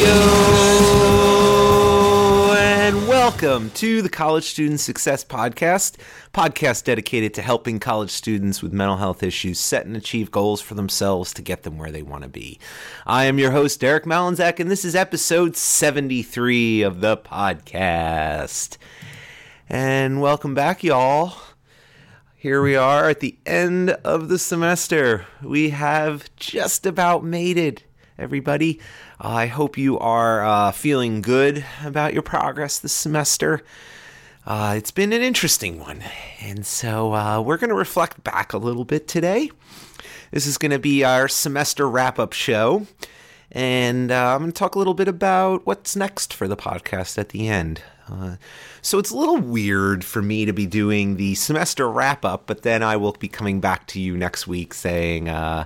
Heyo, and welcome to the College Student Success Podcast, podcast dedicated to helping college students with mental health issues set and achieve goals for themselves to get them where they want to be. I am your host, Derek Malinzak, and this is episode 73 of the podcast. And welcome back, y'all. Here we are at the end of the semester. We have just about made it, everybody. I hope you are uh, feeling good about your progress this semester. Uh, it's been an interesting one. And so uh, we're going to reflect back a little bit today. This is going to be our semester wrap up show. And uh, I'm going to talk a little bit about what's next for the podcast at the end. Uh, so it's a little weird for me to be doing the semester wrap up, but then I will be coming back to you next week saying, uh,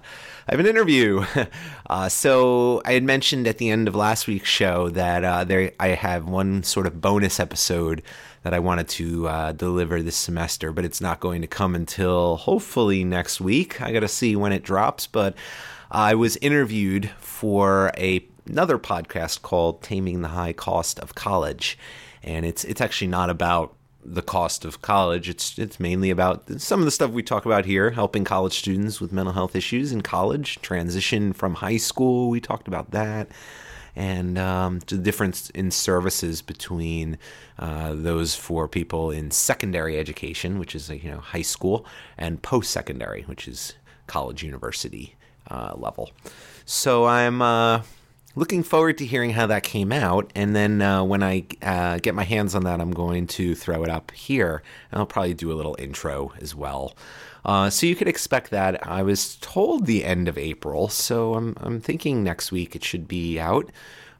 I have an interview. uh, so I had mentioned at the end of last week's show that uh, there I have one sort of bonus episode that I wanted to uh, deliver this semester, but it's not going to come until hopefully next week. I got to see when it drops, but I was interviewed for a another podcast called Taming the High Cost of College, and it's it's actually not about the cost of college. It's it's mainly about some of the stuff we talk about here, helping college students with mental health issues in college, transition from high school. We talked about that, and um, the difference in services between uh, those for people in secondary education, which is you know high school, and post secondary, which is college university uh, level. So I'm. Uh, looking forward to hearing how that came out. And then uh, when I uh, get my hands on that, I'm going to throw it up here. And I'll probably do a little intro as well. Uh, so you could expect that. I was told the end of April, so I'm, I'm thinking next week it should be out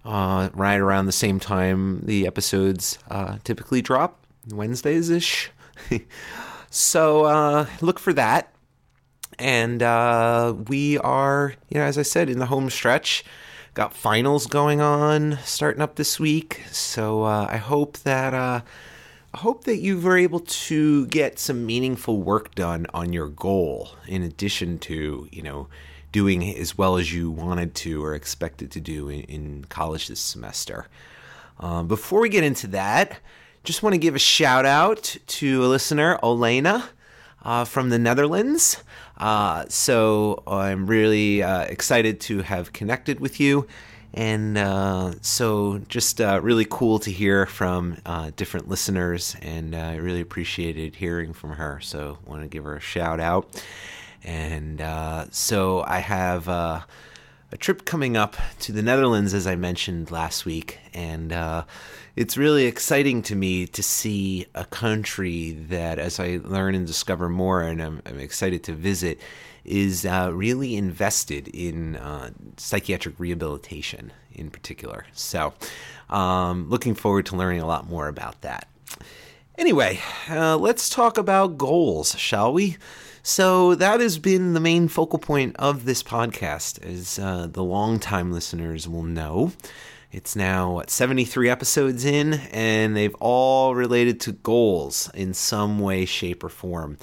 uh, right around the same time the episodes uh, typically drop, Wednesdays ish. so uh, look for that. And we are, you know, as I said, in the home stretch got finals going on starting up this week. So uh, I hope that uh, hope that you were able to get some meaningful work done on your goal, in addition to you know doing as well as you wanted to or expected to do in, in college this semester. Um, before we get into that, just want to give a shout out to a listener, Olena. Uh, from the Netherlands. Uh, so I'm really uh, excited to have connected with you. And uh, so just uh, really cool to hear from uh, different listeners. And I really appreciated hearing from her. So want to give her a shout out. And so I have a trip coming up to the Netherlands, as I mentioned last week. And it's really exciting to me to see a country that, as I learn and discover more, and I'm, I'm excited to visit, is uh, really invested in uh, psychiatric rehabilitation in particular. So, um, looking forward to learning a lot more about that. Anyway, uh, let's talk about goals, shall we? So that has been the main focal point of this podcast, as uh, the longtime listeners will know. It's now what, 73 episodes in, and they've all related to goals in some way, shape, or form.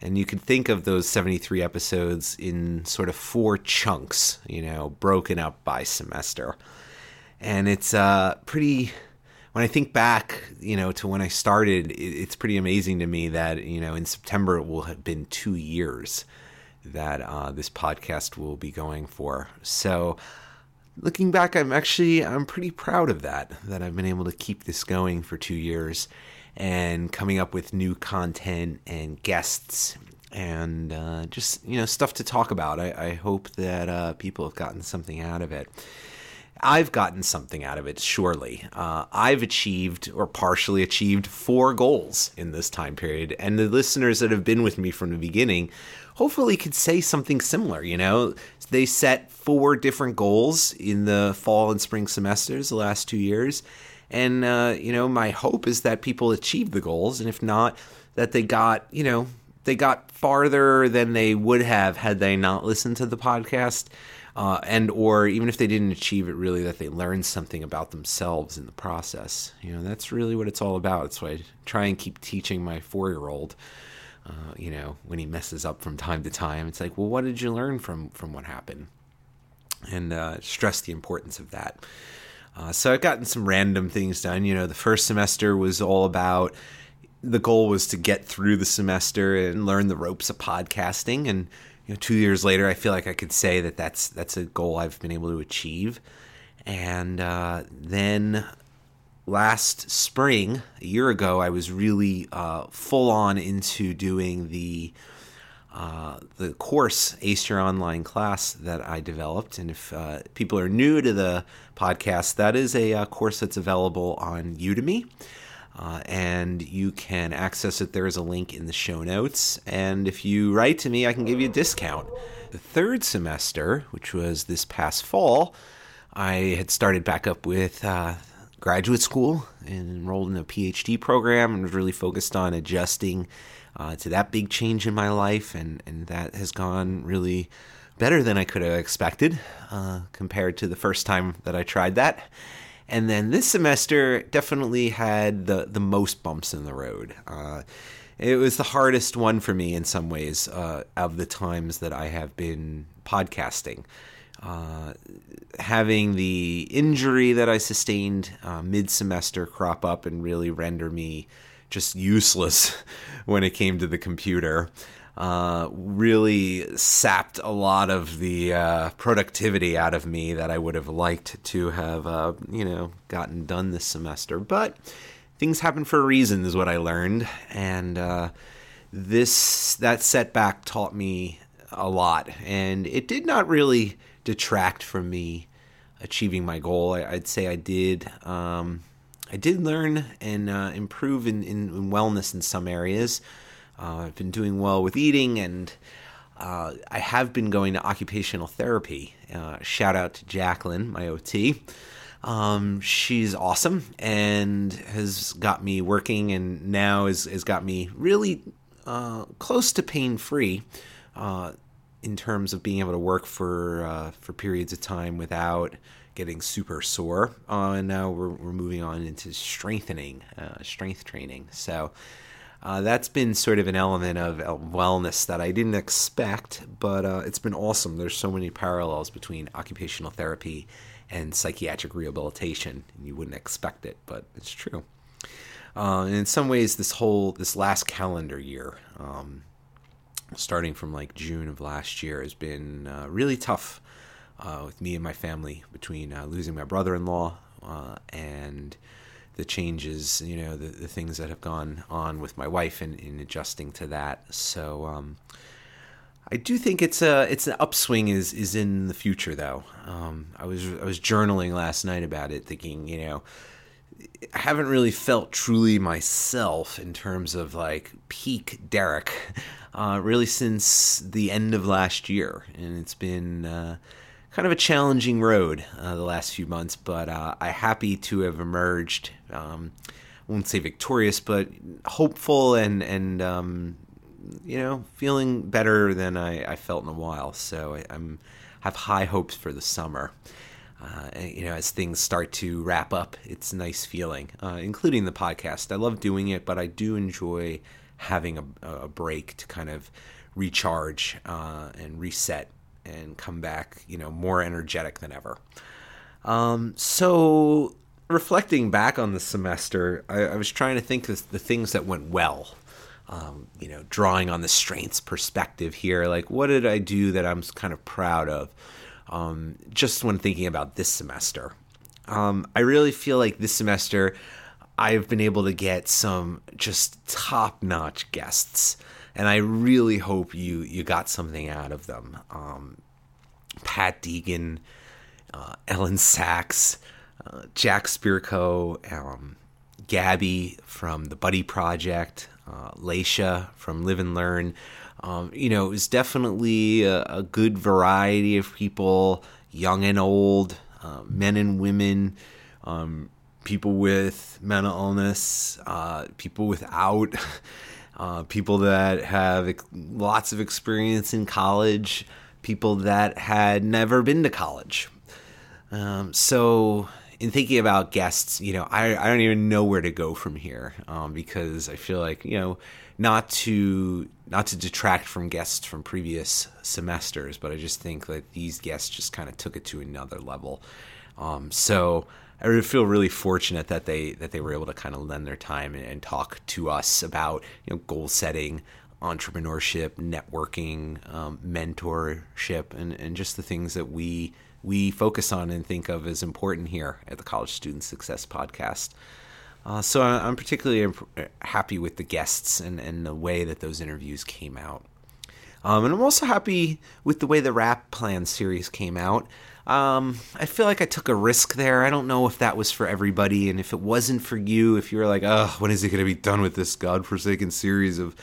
And you can think of those 73 episodes in sort of four chunks, you know, broken up by semester. And it's uh, pretty, when I think back, you know, to when I started, it's pretty amazing to me that, you know, in September it will have been two years that uh, this podcast will be going for. So, looking back, I'm actually I'm pretty proud of that that I've been able to keep this going for two years and coming up with new content and guests and uh, just you know stuff to talk about. I, I hope that uh, people have gotten something out of it. I've gotten something out of it, surely. Uh, I've achieved or partially achieved four goals in this time period. And the listeners that have been with me from the beginning hopefully could say something similar. You know, they set four different goals in the fall and spring semesters the last two years. And, uh, you know, my hope is that people achieve the goals. And if not, that they got, you know, they got farther than they would have had they not listened to the podcast uh, and or even if they didn't achieve it really that they learned something about themselves in the process. You know that's really what it's all about. That's why i try and keep teaching my four year old uh, you know when he messes up from time to time. It's like well what did you learn from from what happened? And uh, stress the importance of that uh, so i've gotten some random things done you know the first semester was all about the goal was to get through the semester and learn the ropes of podcasting and you know, two years later, I feel like I could say that that's that's a goal I've been able to achieve. And uh, then last spring, a year ago, I was really uh, full on into doing the uh, the course Ace Your Online class that I developed. And if uh, people are new to the podcast, that is a uh, course that's available on Udemy. Uh, and you can access it. There is a link in the show notes. And if you write to me, I can give you a discount. The third semester, which was this past fall, I had started back up with uh, graduate school and enrolled in a PhD program and was really focused on adjusting uh, to that big change in my life. And, and that has gone really better than I could have expected uh, compared to the first time that I tried that. And then this semester definitely had the the most bumps in the road. Uh, it was the hardest one for me in some ways uh, of the times that I have been podcasting. Uh, having the injury that I sustained uh, mid semester crop up and really render me just useless when it came to the computer uh, really sapped a lot of the uh, productivity out of me that I would have liked to have, uh, you know, gotten done this semester. But things happen for a reason, is what I learned, and uh, this that setback taught me a lot, and it did not really detract from me achieving my goal. I, would say I did. Um, I did learn and uh, improve in, in, in wellness in some areas. Uh, I've been doing well with eating, and uh, I have been going to occupational therapy. Uh, shout out to Jacqueline, my OT. Um, she's awesome and has got me working, and now has, has got me really uh, close to pain free uh, in terms of being able to work for for periods of time without getting super sore. and now we're, we're moving on into strengthening, strength training. So uh, that's been sort of an element of wellness that I didn't expect, but uh, it's been awesome. There's so many parallels between occupational therapy and psychiatric rehabilitation, and you wouldn't expect it, but it's true. Uh, and in some ways, this whole this last calendar year, um, starting from like June of last year, has been uh, really tough uh, with me and my family between uh, losing my brother-in-law and the changes, you know, the, the things that have gone on with my wife in, in adjusting to that. So um, I do think it's a it's an upswing is is in the future though. Um, I was I was journaling last night about it, thinking, you know, I haven't really felt truly myself in terms of like peak Derek, uh, really since the end of last year, and it's been. Uh, kind of a challenging road uh, the last few months, but uh, I'm happy to have emerged. Um, I won't say victorious, but hopeful and and um, you know feeling better than I, I, felt in a while. So I, am have high hopes for the summer. Uh, you know, as things start to wrap up, it's a nice feeling, uh, including the podcast. I love doing it, but I do enjoy having a, a break to kind of recharge uh, and reset and come back, you know, more energetic than ever. Um, so, reflecting back on the semester, I, I was trying to think of the things that went well. Um, you know, drawing on the strengths perspective here, like what did I do that I'm kind of proud of? Um, just when thinking about this semester, um, I really feel like this semester I've been able to get some just top notch guests and I really hope you you got something out of them. Um, Pat Deegan uh, Elyn Saks, uh, Jack Spirko, um, Gabby from the Buddy Project, uh, Laisha from Live and Learn. Um, you know, it was definitely a, a, good variety of people, young and old, uh, men and women, um, people with mental illness, uh, people without, uh, people that have lots of experience in college, people that had never been to college. Um, so, in thinking about guests, you know, I, I don't even know where to go from here um, because I feel like, you know, not to not to detract from guests from previous semesters, but I just think that these guests just kind of took it to another level. Um, so I feel really fortunate that they that they were able to kind of lend their time and, and talk to us about you know goal setting, entrepreneurship, networking, um, mentorship, and and just the things that we we focus on and think of as important here at the College Student Success Podcast. Uh, so I'm particularly imp- happy with the guests and, and the way that those interviews came out. Um, and I'm also happy with the way the WRAP Plan series came out. Um, I feel like I took a risk there. I don't know if that was for everybody, and if it wasn't for you, if you were like, "Oh, when is it going to be done with this godforsaken series of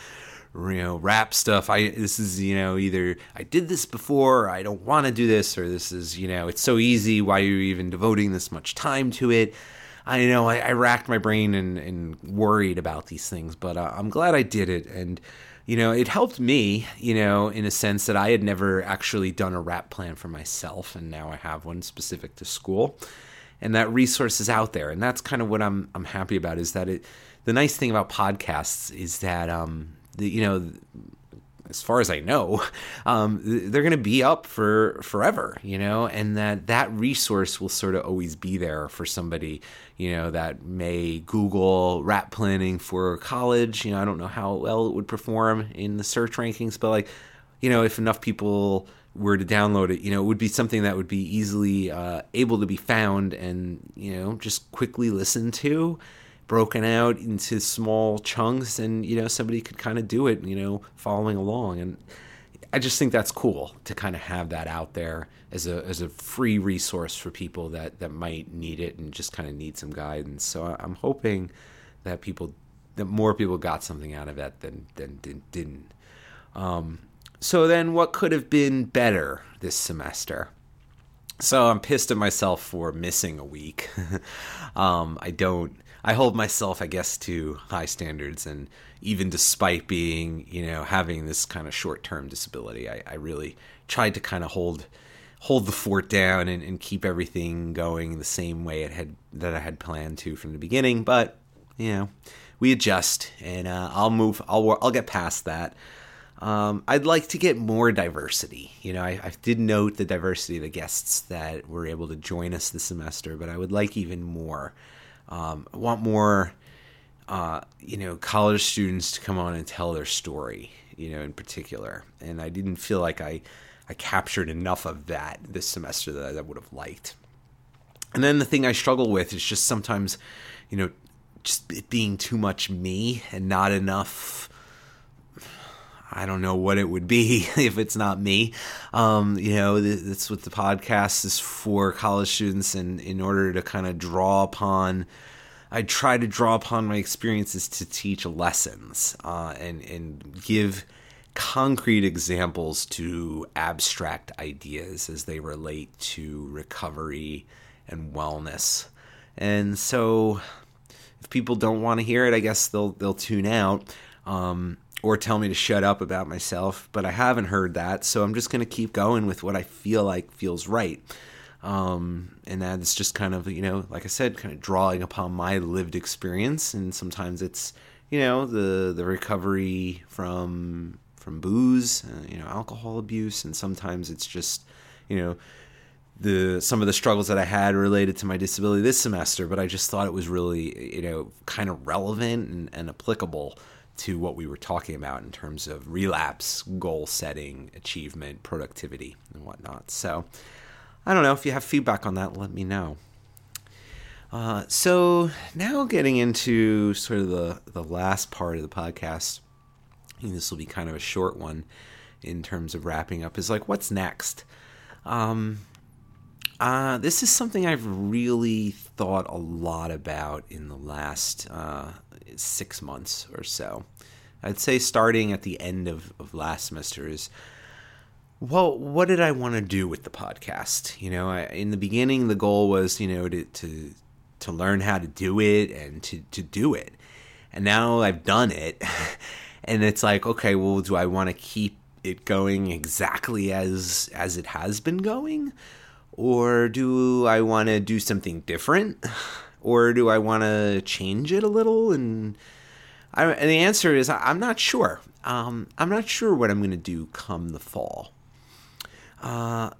you know WRAP stuff i this is you know either i did this before i don't want to do this or this is you know it's so easy why are you even devoting this much time to it i know i, I racked my brain and, and worried about these things but uh, i'm glad i did it and you know it helped me you know in a sense that i had never actually done a WRAP plan for myself and now i have one specific to school. And that resource is out there and that's kind of what i'm i'm happy about is that it the nice thing about podcasts is that um the, you know, as far as I know, um, they're going to be up for forever, you know, and that that resource will sort of always be there for somebody, you know, that may Google WRAP planning for college. You know, I don't know how well it would perform in the search rankings, but like, you know, if enough people were to download it, you know, it would be something that would be easily uh, able to be found and, you know, just quickly listened to broken out into small chunks and you know somebody could kind of do it you know following along. And i just think that's cool to kind of have that out there as a as a free resource for people that that might need it and just kind of need some guidance. So i'm hoping that people that more people got something out of that than than, than didn't. Um, so then what could have been better this semester? So i'm pissed at myself for missing a week. Um, i don't I hold myself, I guess, to high standards, and even despite being, you know, having this kind of short-term disability, I, I really tried to kind of hold hold the fort down and, and, keep everything going the same way it had that I had planned to from the beginning. But you know, we adjust, and uh, I'll move. I'll I'll get past that. Um, I'd like to get more diversity. You know, I, I, did note the diversity of the guests that were able to join us this semester, but I would like even more. Um, I want more, uh, you know, college students to come on and tell their story, you know, in particular. And I didn't feel like I, I captured enough of that this semester that I would have liked. And then the thing I struggle with is just sometimes, you know, just it being too much me and not enough. I don't know what it would be if it's not me. Um, you know, that's what the podcast is for college students, and in order to kind of draw upon, I try to draw upon my experiences to teach lessons uh, and and give concrete examples to abstract ideas as they relate to recovery and wellness. And so, if people don't want to hear it, I guess they'll they'll tune out. Um, or tell me to shut up about myself, but I haven't heard that, so I'm just going to keep going with what I feel like feels right. Um, and that's just kind of, you know, like I said, kind of drawing upon my lived experience, and sometimes it's, you know, the the recovery from from booze, uh, you know, alcohol abuse, and sometimes it's just, you know, the some of the struggles that I had related to my disability this semester, but I just thought it was really, you know, kind of relevant and, and applicable to what we were talking about in terms of relapse, goal setting, achievement, productivity, and whatnot. So, I don't know if you have feedback on that, let me know. Uh, so now getting into sort of the the last part of the podcast. this will be kind of a short one in terms of wrapping up. Is like what's next. Um, Uh, this is something I've really thought a lot about in the last uh, six months or so. I'd say starting at the end of, of last semester is well, what did I want to do with the podcast? You know, I, in the beginning, the goal was, you know, to, to to learn how to do it and to, to do it. And now I've done it. and it's like, okay, well, do I want to keep it going exactly as as it has been going? Or do I want to do something different? Or do I want to change it a little? And, I, and the answer is I'm not sure. Um, I'm not sure what I'm going to do come the fall. Uh,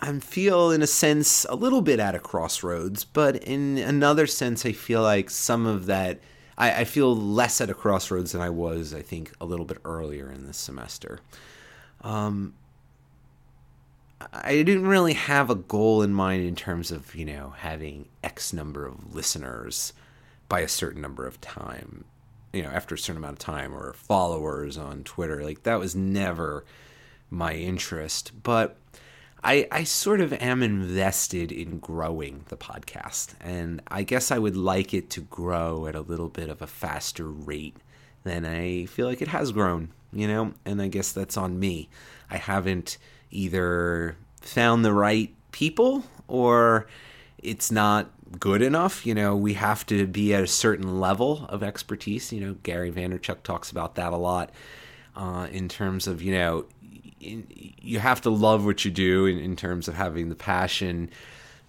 I feel, in a sense, a little bit at a crossroads, but in another sense, I feel like some of that, I, I, feel less at a crossroads than I was, I think, a little bit earlier in this semester. Um, I didn't really have a goal in mind in terms of, you know, having X number of listeners by a certain number of time, you know, after a certain amount of time or followers on Twitter. Like that was never my interest. But I, I sort of am invested in growing the podcast. And I guess I would like it to grow at a little bit of a faster rate than I feel like it has grown, you know? And I guess that's on me. I haven't either found the right people or it's not good enough. You know, we have to be at a certain level of expertise. You know, Gary Vaynerchuk talks about that a lot uh, in terms of, you know, in, you have to love what you do in, in, terms of having the passion.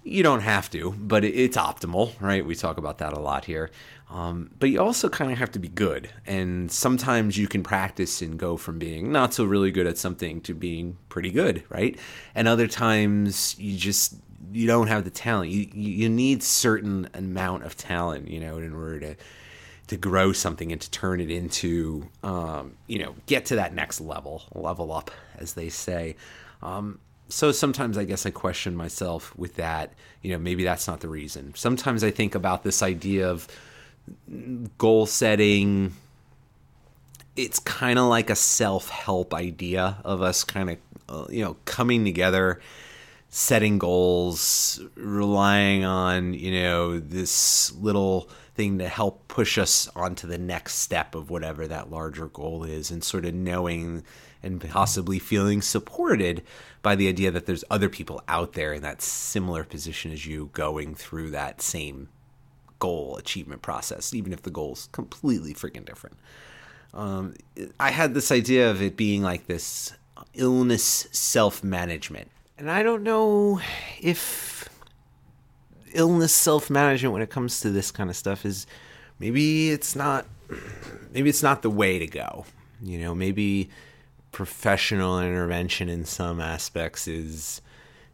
You don't have to, but it's optimal, right? We talk about that a lot here. Um, but you also kind of have to be good. And sometimes you can practice and go from being not so really good at something to being pretty good, right? And other times you just you don't have the talent. You you need certain amount of talent, you know, in order to to grow something and to turn it into um, you know get to that next level, level up, as they say. Um, so sometimes I guess I question myself with that. You know, maybe that's not the reason. Sometimes I think about this idea of goal setting it's kind of like a self-help idea of us kind of uh, you know coming together setting goals relying on you know this little thing to help push us onto the next step of whatever that larger goal is and sort of knowing and possibly feeling supported by the idea that there's other people out there in that similar position as you going through that same goal achievement process, even if the goal is completely freaking different. Um, I had this idea of it being like this illness self management. And I don't know if illness self management when it comes to this kind of stuff is maybe it's not maybe it's not the way to go. You know, maybe professional intervention in some aspects is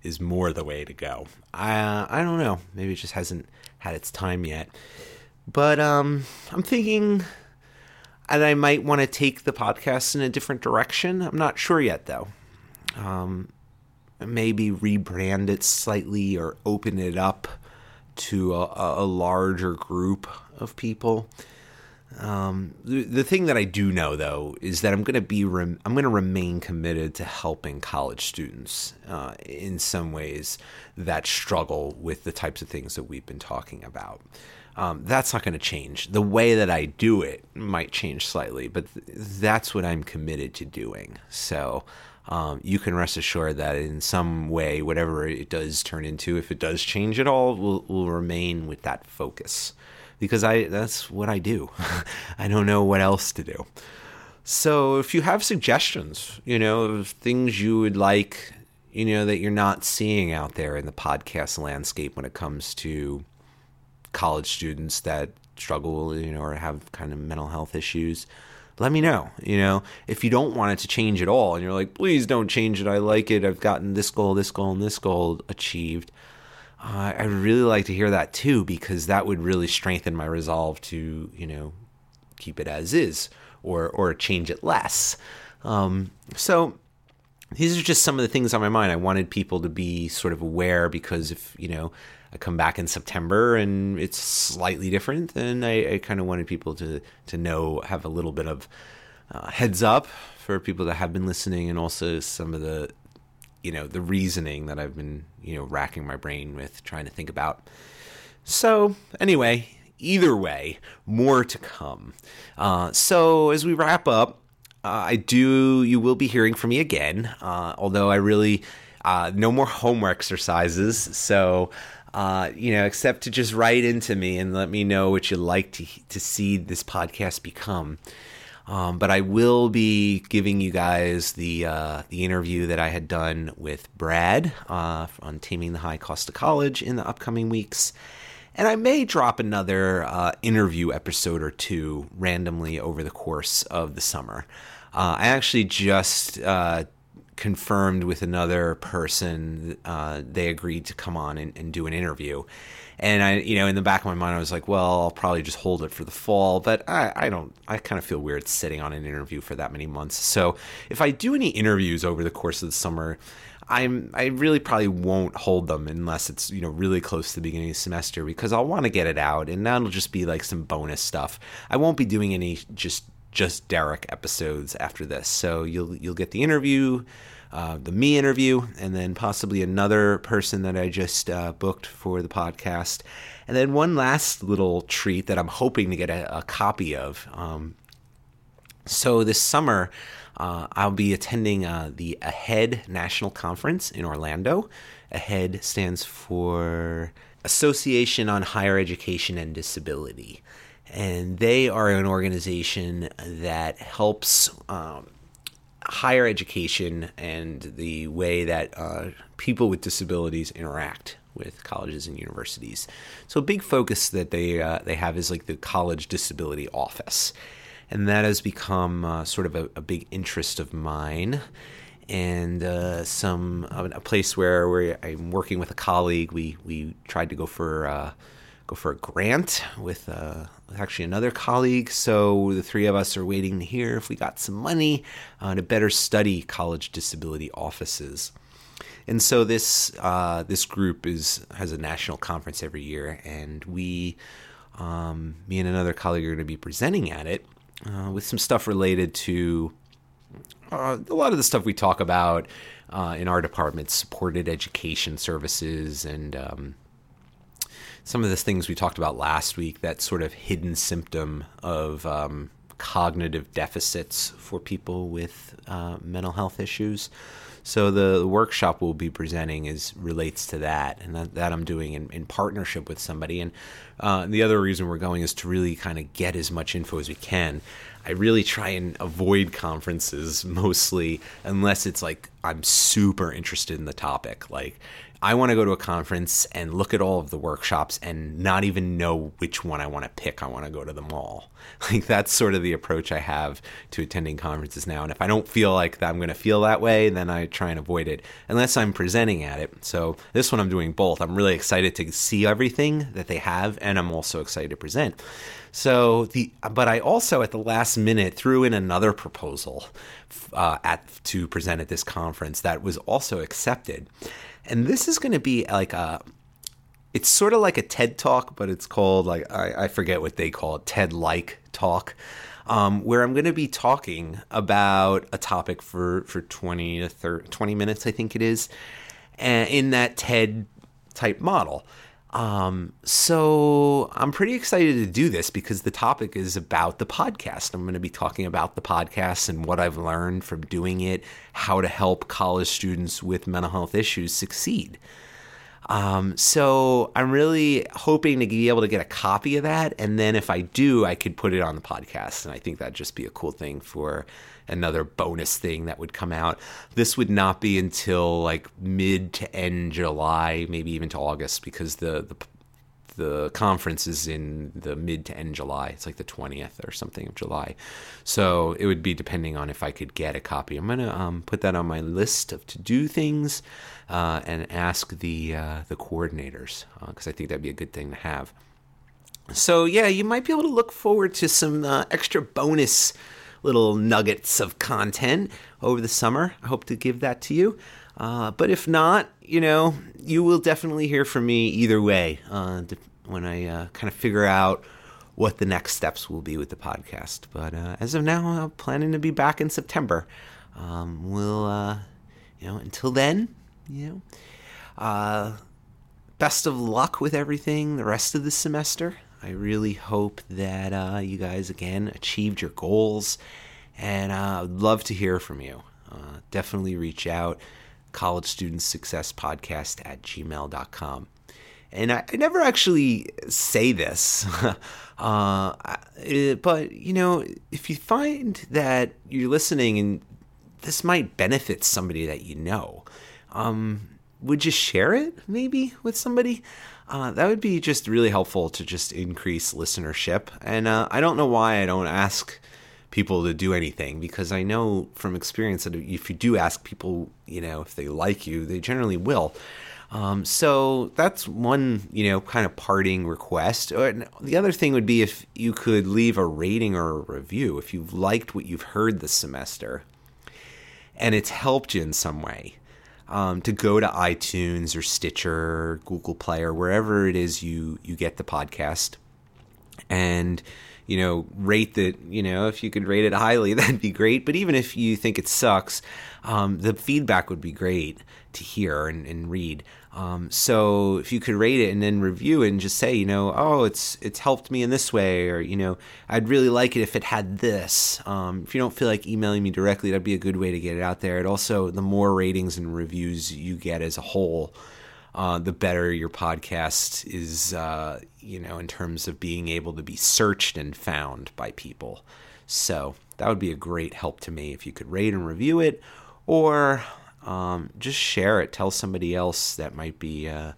is more the way to go. I I don't know. Maybe it just hasn't had its time yet. But um, I'm thinking that I might want to take the podcast in a different direction. I'm not sure yet, though. Um, maybe rebrand it slightly or open it up to a, a larger group of people. Um, the, the thing that I do know though is that I'm going to be rem- I'm going to remain committed to helping college students uh, in some ways that struggle with the types of things that we've been talking about. Um, that's not going to change. The way that I do it might change slightly, but th- that's what I'm committed to doing. So um, you can rest assured that in some way, whatever it does turn into, if it does change at all, will will remain with that focus because I that's what I do. I don't know what else to do. So if you have suggestions, you know, of things you would like, you know, that you're not seeing out there in the podcast landscape when it comes to college students that struggle, you know, or have kind of mental health issues, let me know. You know, if you don't want it to change at all and you're like, please don't change it. I like it. I've gotten this goal, this goal, and this goal achieved. I'd really like to hear that too, because that would really strengthen my resolve to, you know, keep it as is or or change it less. Um, so these are just some of the things on my mind. I wanted people to be sort of aware because if you know I come back in September and it's slightly different, then I, I kind of wanted people to to know, have a little bit of uh, heads up for people that have been listening, and also some of the you know the reasoning that I've been you know racking my brain with trying to think about. So anyway, either way, more to come. Uh, so as we wrap up, uh, I do you will be hearing from me again. Uh, although I really uh, no more homework exercises, so. Uh, you know, except to just write into me and let me know what you'd like to to see this podcast become. Um, but I will be giving you guys the uh, the interview that I had done with Brad uh, on taming the high cost of college in the upcoming weeks, and I may drop another uh, interview episode or two randomly over the course of the summer. Uh, I actually just uh, confirmed with another person uh, they agreed to come on and, and do an interview and I, you know, in the back of my mind, I was like, well, I'll probably just hold it for the fall. But I, I don't, I kind of feel weird sitting on an interview for that many months. So if I do any interviews over the course of the summer, I'm, I really probably won't hold them unless it's, you know, really close to the beginning of the semester because I'll want to get it out and that'll just be like some bonus stuff. I won't be doing any just, just Derek episodes after this. So you'll, you'll get the interview uh, the me interview, and then possibly another person that I just uh, booked for the podcast. And then one last little treat that I'm hoping to get a, a copy of. Um, so this summer, uh, I'll be attending uh, the AHEAD National Conference in Orlando. AHEAD stands for Association on Higher Education and Disability. And they are an organization that helps um, higher education and the way that uh, people with disabilities interact with colleges and universities. So a big focus that they uh, they have is like the college disability office, and that has become uh, sort of a, a, big interest of mine. And uh, some a place where, where I'm working with a colleague, we we tried to go for uh, go for a grant with, uh, with actually another colleague. So the three of us are waiting to hear if we got some money uh, to better study college disability offices. And so this uh, this group is has a national conference every year, and we, um, me and another colleague, are going to be presenting at it uh, with some stuff related to uh, a lot of the stuff we talk about uh, in our department, supported education services and um, some of the things we talked about last week, that sort of hidden symptom of um, cognitive deficits for people with uh, mental health issues. So the, the, workshop we'll be presenting is relates to that, and that, that I'm doing in, in, partnership with somebody. And uh, the other reason we're going is to really kind of get as much info as we can. I really try and avoid conferences mostly unless it's like I'm super interested in the topic. Like I want to go to a conference and look at all of the workshops and not even know which one I want to pick. I want to go to them all. Like that's sort of the approach I have to attending conferences now. And if I don't feel like I'm going to feel that way, then I try and avoid it unless I'm presenting at it. So this one I'm doing both. I'm really excited to see everything that they have and I'm also excited to present. So the but I also at the last minute threw in another proposal uh, at to present at this conference that was also accepted. And this is going to be like a it's sort of like a TED talk, but it's called like I, I forget what they call it, TED like talk. Um, where I'm going to be talking about a topic for, for 20 to 30, 20 minutes, I think it is, in that TED type model. Um, so I'm pretty excited to do this because the topic is about the podcast. I'm going to be talking about the podcast and what I've learned from doing it, how to help college students with mental health issues succeed. Um, so I'm really hoping to be able to get a copy of that, and then if I do, I could put it on the podcast, and I think that'd just be a cool thing for another bonus thing that would come out. This would not be until like mid to end July, maybe even to August, because the the the conference is in the mid to end July. It's like the 20th or something of July. So it would be depending on if I could get a copy. I'm going to um, put that on my list of to do things uh, and ask the, uh, the coordinators because uh, I think that'd be a good thing to have. So, yeah, you might be able to look forward to some uh, extra bonus little nuggets of content over the summer. I hope to give that to you. Uh, but if not, you know, you will definitely hear from me either way when I kind of figure out what the next steps will be with the podcast. But uh, as of now, I'm planning to be back in September. Um, we'll uh, you know, until then, you know, uh, best of luck with everything the rest of the semester. I really hope that uh, you guys again achieved your goals, and uh, I'd love to hear from you. Uh, definitely reach out. College Student Success Podcast at gmail.com. And I, I never actually say this, uh, but you know, if you find that you're listening and this might benefit somebody that you know, um, would you share it maybe with somebody? Uh, that would be just really helpful to just increase listenership. And uh, I don't know why I don't ask people to do anything because I know from experience that if you do ask people, you know, if they like you, they generally will. Um, so that's one, you know, kind of parting request. The other thing would be if you could leave a rating or a review if you've liked what you've heard this semester and it's helped you in some way um, to go to iTunes or Stitcher, Google Play, or wherever it is you you get the podcast, and you know rate that. You know, if you could rate it highly, that'd be great. But even if you think it sucks, um, the feedback would be great to hear and, and read. Um, so if you could rate it and then review it and just say, you know, oh, it's it's helped me in this way, or you know, I'd really like it if it had this. Um, if you don't feel like emailing me directly, that'd be a good way to get it out there. It also, the more ratings and reviews you get as a whole, uh, the better your podcast is, uh, you know, in terms of being able to be searched and found by people. So that would be a great help to me if you could rate and review it, or um, just share it. Tell somebody else that might be uh,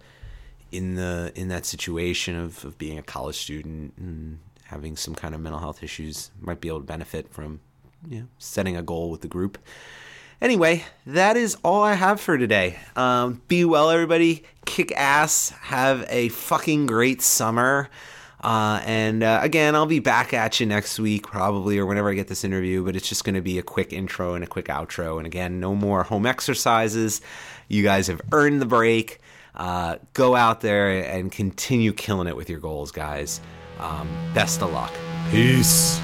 in the in that situation of, of being a college student and having some kind of mental health issues. Might be able to benefit from you know, setting a goal with the group. Anyway, that is all I have for today. Um, be well, everybody. Kick ass. Have a fucking great summer. Uh, and uh, again, I'll be back at you next week, probably, or whenever I get this interview, but it's just going to be a quick intro and a quick outro. And again, no more home exercises. You guys have earned the break. Uh, go out there and continue killing it with your goals, guys. Um, best of luck. Peace.